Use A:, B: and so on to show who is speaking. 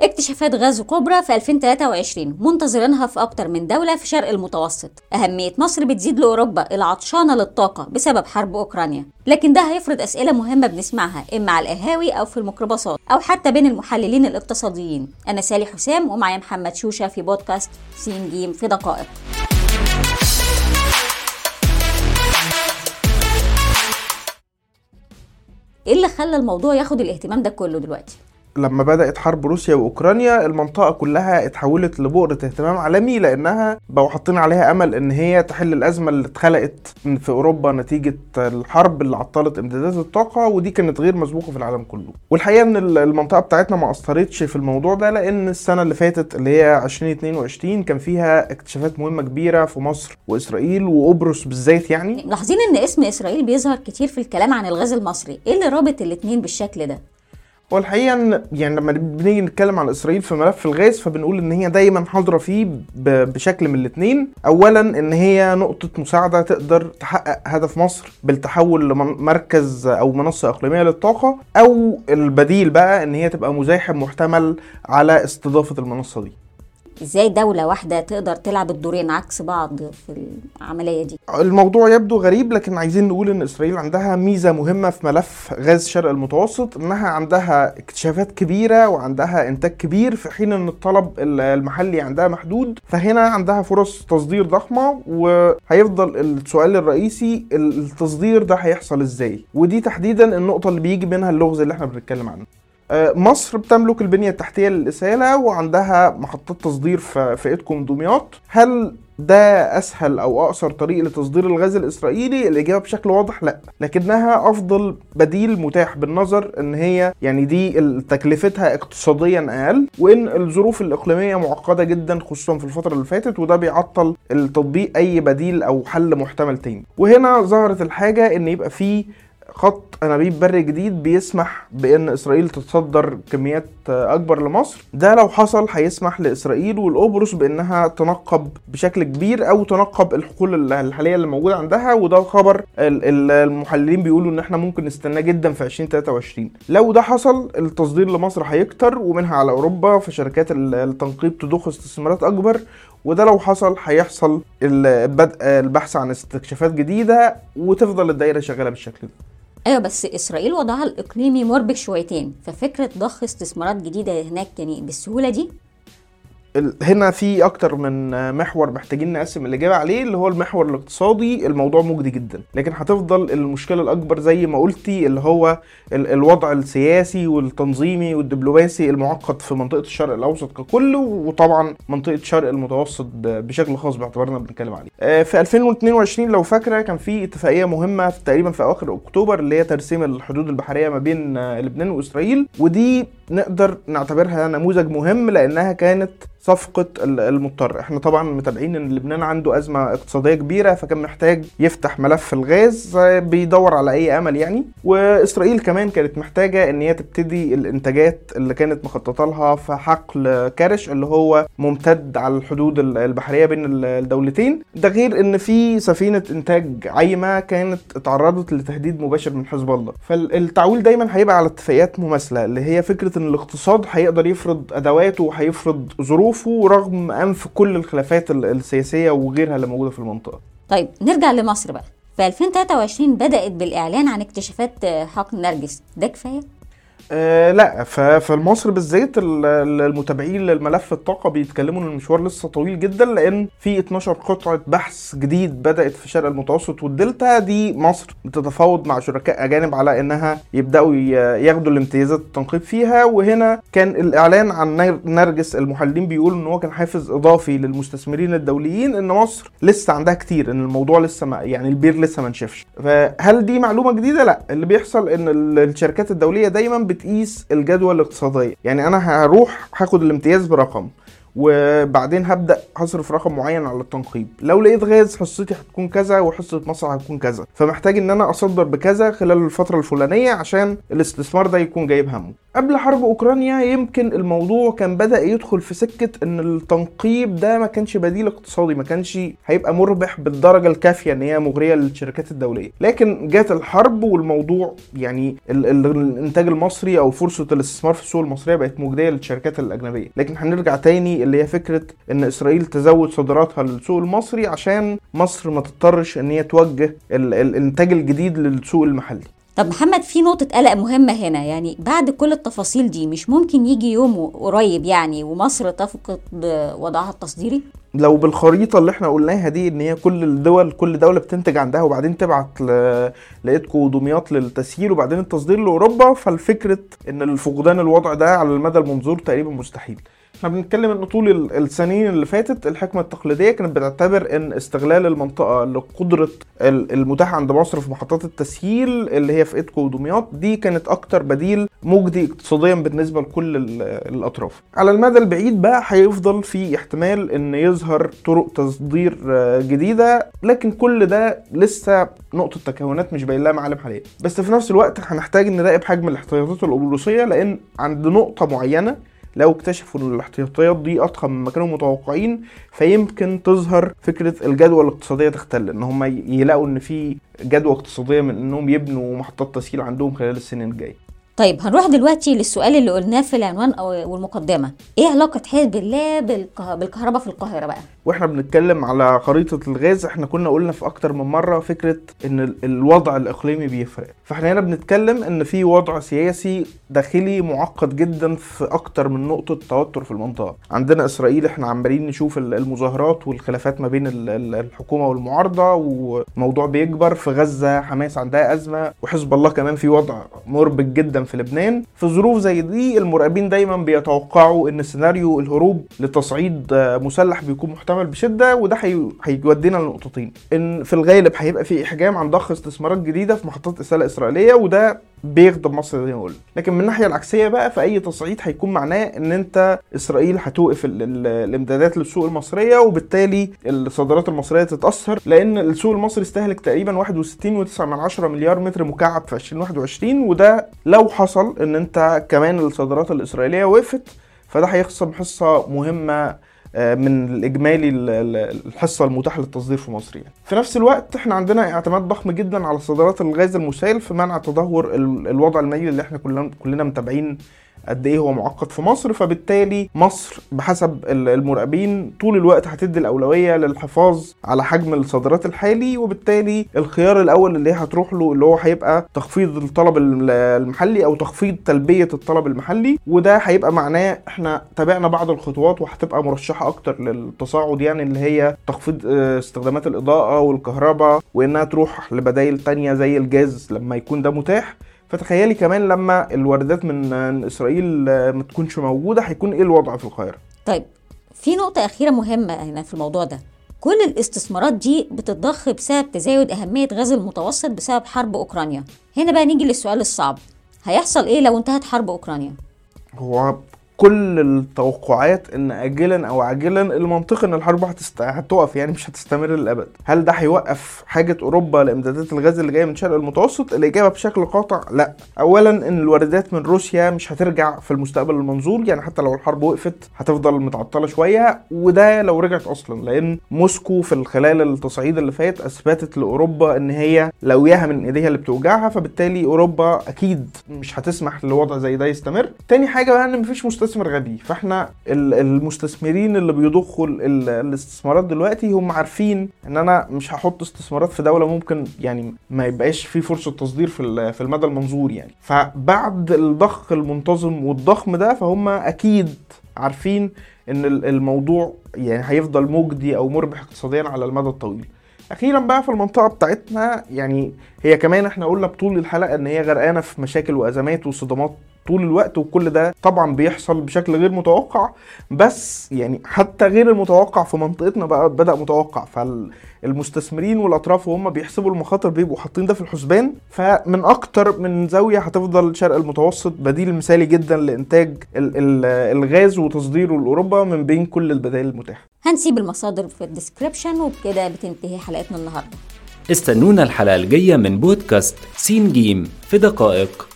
A: اكتشافات غاز كبرى في 2023 منتظرينها في أكتر من دولة في شرق المتوسط. أهمية مصر بتزيد لأوروبا العطشانة للطاقة بسبب حرب أوكرانيا. لكن ده هيفرض أسئلة مهمة بنسمعها إما على القهاوي أو في الميكروباصات أو حتى بين المحللين الاقتصاديين. أنا سالي حسام ومعايا محمد شوشة في بودكاست سين جيم في دقائق. إيه اللي خلى الموضوع ياخد الاهتمام ده كله دلوقتي؟
B: لما بدأت حرب روسيا وأوكرانيا المنطقة كلها اتحولت لبؤرة اهتمام عالمي لأنها بقوا حاطين عليها أمل إن هي تحل الأزمة اللي اتخلقت في أوروبا نتيجة الحرب اللي عطلت امدادات الطاقة ودي كانت غير مسبوقة في العالم كله. والحقيقة إن المنطقة بتاعتنا ما أثرتش في الموضوع ده لأن السنة اللي فاتت اللي هي 2022 كان فيها اكتشافات مهمة كبيرة في مصر وإسرائيل وقبرص بالذات يعني.
A: ملاحظين إن اسم إسرائيل بيظهر كتير في الكلام عن الغاز المصري. إيه اللي رابط الاتنين بالشكل ده؟
B: هو الحقيقة إن يعني لما بنيجي نتكلم عن إسرائيل في ملف الغاز فبنقول إن هي دايما حاضرة فيه بشكل من الاثنين اولا إن هي نقطة مساعدة تقدر تحقق هدف مصر بالتحول لمركز أو منصة إقليمية للطاقة أو البديل بقى إن هي تبقى مزاحم محتمل على استضافة المنصة دي.
A: إزاي دولة واحدة تقدر تلعب الدورين عكس بعض في العملية دي؟
B: الموضوع يبدو غريب لكن عايزين نقول إن إسرائيل عندها ميزة مهمة في ملف غاز شرق المتوسط إنها عندها اكتشافات كبيرة وعندها إنتاج كبير في حين إن الطلب المحلي عندها محدود فهنا عندها فرص تصدير ضخمة وهيفضل السؤال الرئيسي التصدير ده هيحصل إزاي؟ ودي تحديدا النقطة اللي بيجي منها اللغز اللي إحنا بنتكلم عنه. مصر بتملك البنية التحتية للإسالة وعندها محطات تصدير في إيدكم دمياط هل ده أسهل أو أقصر طريق لتصدير الغاز الإسرائيلي؟ الإجابة بشكل واضح لا لكنها أفضل بديل متاح بالنظر إن هي يعني دي تكلفتها اقتصاديا أقل وإن الظروف الإقليمية معقدة جدا خصوصا في الفترة اللي فاتت وده بيعطل التطبيق أي بديل أو حل محتمل تاني. وهنا ظهرت الحاجة إن يبقى فيه خط أنابيب بري جديد بيسمح بأن إسرائيل تتصدر كميات أكبر لمصر. ده لو حصل هيسمح لإسرائيل والقبرص بأنها تنقب بشكل كبير أو تنقب الحقول الحالية اللي موجودة عندها وده خبر المحللين بيقولوا إن إحنا ممكن نستناه جدا في 2023 لو ده حصل التصدير لمصر هيكتر ومنها على أوروبا فشركات التنقيب تضخ استثمارات أكبر وده لو حصل هيحصل بدء البحث عن استكشافات جديدة وتفضل الدايره شغالة بالشكل ده.
A: أيوه بس إسرائيل وضعها الإقليمي مربك شويتين ففكرة ضخ استثمارات جديدة هناك يعني بالسهولة دي؟
B: هنا في أكتر من محور محتاجين نقسم الإجابة عليه اللي هو المحور الاقتصادي. الموضوع مجدي جدا. لكن هتفضل المشكلة الأكبر زي ما قلتي اللي هو الوضع السياسي والتنظيمي والدبلوماسي المعقد في منطقة الشرق الأوسط ككل وطبعا منطقة الشرق المتوسط بشكل خاص باعتبارنا بنتكلم عليه. آه، في 2022 لو فاكرة كان في اتفاقية مهمة في تقريبا في أواخر أكتوبر اللي هي ترسيم الحدود البحرية ما بين لبنان وإسرائيل. ودي نقدر نعتبرها نموذج مهم لأنها كانت صفقة المضطر. إحنا طبعا متابعين إن لبنان عنده أزمة اقتصادية كبيرة فكان محتاج يفتح ملف الغاز بيدور على أي أمل يعني. وإسرائيل كمان كانت محتاجة إن هي تبتدي الإنتاجات اللي كانت مخططة لها في حقل كارش اللي هو ممتد على الحدود البحرية بين الدولتين. ده غير إن في سفينة إنتاج عايمة كانت اتعرضت لتهديد مباشر من حزب الله. فالتعويل دايما هيبقى على اتفاقيات مماثلة اللي هي فكرة إن الاقتصاد هيقدر يفرض أدواته وهيفرض ظروف ظروفه رغم أنف كل الخلافات السياسية وغيرها اللي موجودة في المنطقة.
A: طيب نرجع لمصر بقى. في 2023 بدأت بالإعلان عن اكتشافات حقن نرجس، ده كفاية؟
B: آه لا مصر بالذات المتابعين للملف الطاقة بيتكلموا إن المشوار لسه طويل جدا لأن في 12 قطعة بحث جديد بدأت في شرق المتوسط والدلتا دي مصر بتتفاوض مع شركاء أجانب على إنها يبدأوا ياخدوا الامتيازات التنقيب فيها وهنا كان الإعلان عن نرجس المحللين بيقولوا إن هو كان حافز إضافي للمستثمرين الدوليين إن مصر لسه عندها كتير إن الموضوع لسه ما يعني البير لسه ما نشفش فهل دي معلومة جديدة؟ لا اللي بيحصل إن الشركات الدولية دايما بتقيس الجدوى الاقتصادية. يعني أنا هروح هاخد الامتياز برقم وبعدين هبدأ هصرف رقم معين على التنقيب. لو لقيت غاز حصتي هتكون كذا وحصة مصر هتكون كذا. فمحتاج إن أنا أصدر بكذا خلال الفترة الفلانية عشان الاستثمار ده يكون جايب همه. قبل حرب أوكرانيا يمكن الموضوع كان بدأ يدخل في سكة إن التنقيب ده ما كانش بديل اقتصادي ما كانش هيبقى مربح بالدرجة الكافية إن هي مغرية للشركات الدولية. لكن جات الحرب والموضوع يعني ال ال الإنتاج المصري أو فرصة الاستثمار في السوق المصرية بقت مجدية للشركات الأجنبية. لكن هنرجع تاني اللي هي فكرة إن إسرائيل تزود صادراتها للسوق المصري عشان مصر ما تضطرش إن هي توجه ال الإنتاج الجديد للسوق المحلي.
A: طب محمد في نقطة قلق مهمة هنا يعني بعد كل التفاصيل دي مش ممكن يجي يوم قريب يعني ومصر تفقد وضعها التصديري؟
B: لو بالخريطة اللي إحنا قلناها دي إن هي كل الدول كل دولة بتنتج عندها وبعدين تبعت ل... لقيتكو ودمياط للتسهيل وبعدين التصدير لأوروبا فالفكرة إن الفقدان الوضع ده على المدى المنظور تقريبا مستحيل إحنا بنتكلم إن طول السنين اللي فاتت الحكمة التقليدية كانت بتعتبر إن استغلال المنطقة لقدرة المتاح عند مصر في محطات التسهيل اللي هي في ايدكو ودمياط دي كانت أكتر بديل مجدي اقتصاديا بالنسبة لكل الأطراف. على المدى البعيد بقى هيفضل في احتمال إن يظهر طرق تصدير جديدة لكن كل ده لسه نقطة تكهنات مش باين لها معالم حاليا. بس في نفس الوقت هنحتاج نراقب حجم الاحتياطات القبرصيه لأن عند نقطة معينة لو اكتشفوا إن الاحتياطيات دي أضخم مما كانوا متوقعين فيمكن تظهر فكرة الجدوى الاقتصادية تختل إن هم يلاقوا إن في جدوى اقتصادية من إنهم يبنوا محطات تسهيل عندهم خلال السنين الجاية.
A: طيب هنروح دلوقتي للسؤال اللي قلناه في العنوان والمقدمة. إيه علاقة حزب الله بالكه... بالكهرباء في القاهرة بقى؟
B: وإحنا بنتكلم على خريطة الغاز إحنا كنا قلنا في أكتر من مرة فكرة إن الوضع الإقليمي بيفرق. فاحنا هنا بنتكلم إن في وضع سياسي داخلي معقد جدا في أكتر من نقطة توتر في المنطقة. عندنا إسرائيل إحنا عمالين نشوف المظاهرات والخلافات ما بين الحكومة والمعارضة وموضوع بيكبر في غزة حماس عندها أزمة وحزب الله كمان في وضع مربك جدا في لبنان. في ظروف زي دي المراقبين دايما بيتوقعوا إن سيناريو الهروب لتصعيد مسلح بيكون محتمل بشدة وده هيودينا لنقطتين. إن في الغالب هيبقى في إحجام عن ضخ استثمارات جديدة في محطات اساله اسرائيليه وده بيغضب مصر زي ما لكن من الناحية العكسية بقى في اي تصعيد هيكون معناه إن أنت إسرائيل هتوقف الإمدادات للسوق المصرية وبالتالي الصادرات المصرية تتأثر لأن السوق المصري استهلك تقريبا 61.9 مليار متر مكعب في 2021 وده لو حصل إن أنت كمان الصادرات الإسرائيلية وقفت فده هيخصم حصة مهمة من الإجمالي الحصة المتاحة للتصدير في مصر يعني. في نفس الوقت إحنا عندنا اعتماد ضخم جدا على صادرات الغاز المسال في منع تدهور الوضع المالي اللي إحنا كلنا كلنا متابعين قد إيه هو معقد في مصر فبالتالي مصر بحسب المراقبين طول الوقت هتدي الأولوية للحفاظ على حجم الصادرات الحالي وبالتالي الخيار الأول اللي هتروح له اللي هو هيبقى تخفيض الطلب المحلي أو تخفيض تلبية الطلب المحلي وده هيبقى معناه إحنا تابعنا بعض الخطوات وهتبقى مرشحة أكتر للتصاعد يعني اللي هي تخفيض استخدامات الإضاءة والكهرباء وإنها تروح لبدائل تانية زي الجاز لما يكون ده متاح. فتخيلي كمان لما الواردات من إسرائيل ما تكونش موجودة هيكون إيه الوضع في القاهرة؟
A: طيب في نقطة أخيرة مهمة هنا في الموضوع ده. كل الاستثمارات دي بتتضخ بسبب تزايد أهمية غاز المتوسط بسبب حرب أوكرانيا. هنا بقى نيجي للسؤال الصعب. هيحصل إيه لو انتهت حرب أوكرانيا؟
B: هو كل التوقعات إن اجلا أو عاجلا المنطقي إن الحرب هتست... هتقف يعني مش هتستمر للأبد. هل ده هيوقف حاجة أوروبا لإمدادات الغاز اللي جاية من شرق المتوسط؟ الإجابة بشكل قاطع لا. اولا إن الواردات من روسيا مش هترجع في المستقبل المنظور يعني حتى لو الحرب وقفت هتفضل متعطلة شوية وده لو رجعت أصلا لأن موسكو في خلال التصعيد اللي فات أثبتت لأوروبا إن هي لوياها من ايديها اللي بتوجعها فبالتالي أوروبا أكيد مش هتسمح لوضع زي ده يستمر. تاني حاجة بقى إن مفيش مستثمر غبي فاحنا المستثمرين اللي بيضخوا الاستثمارات دلوقتي هم عارفين إن أنا مش هحط استثمارات في دولة ممكن يعني ما يبقاش في فرصة تصدير في في المدى المنظور يعني. فبعد الضخ المنتظم والضخم ده فهم أكيد عارفين إن الموضوع يعني هيفضل مجدي أو مربح اقتصاديا على المدى الطويل. أخيرا بقى في المنطقة بتاعتنا يعني هي كمان إحنا قلنا بطول الحلقة إن هي غرقانة في مشاكل وأزمات وصدمات طول الوقت وكل ده طبعا بيحصل بشكل غير متوقع. بس يعني حتى غير المتوقع في منطقتنا بقى بدأ متوقع. فالمستثمرين والأطراف وهم بيحسبوا المخاطر بيبقوا حاطين ده في الحسبان. فمن أكتر من زاوية هتفضل شرق المتوسط. بديل مثالي جدا لإنتاج الغاز وتصديره لأوروبا من بين كل البدائل المتاحة.
A: هنسيب المصادر في ال description وبكده بتنتهي حلقتنا النهارده.
C: استنونا الحلقة الجاية من بودكاست سين جيم في دقائق.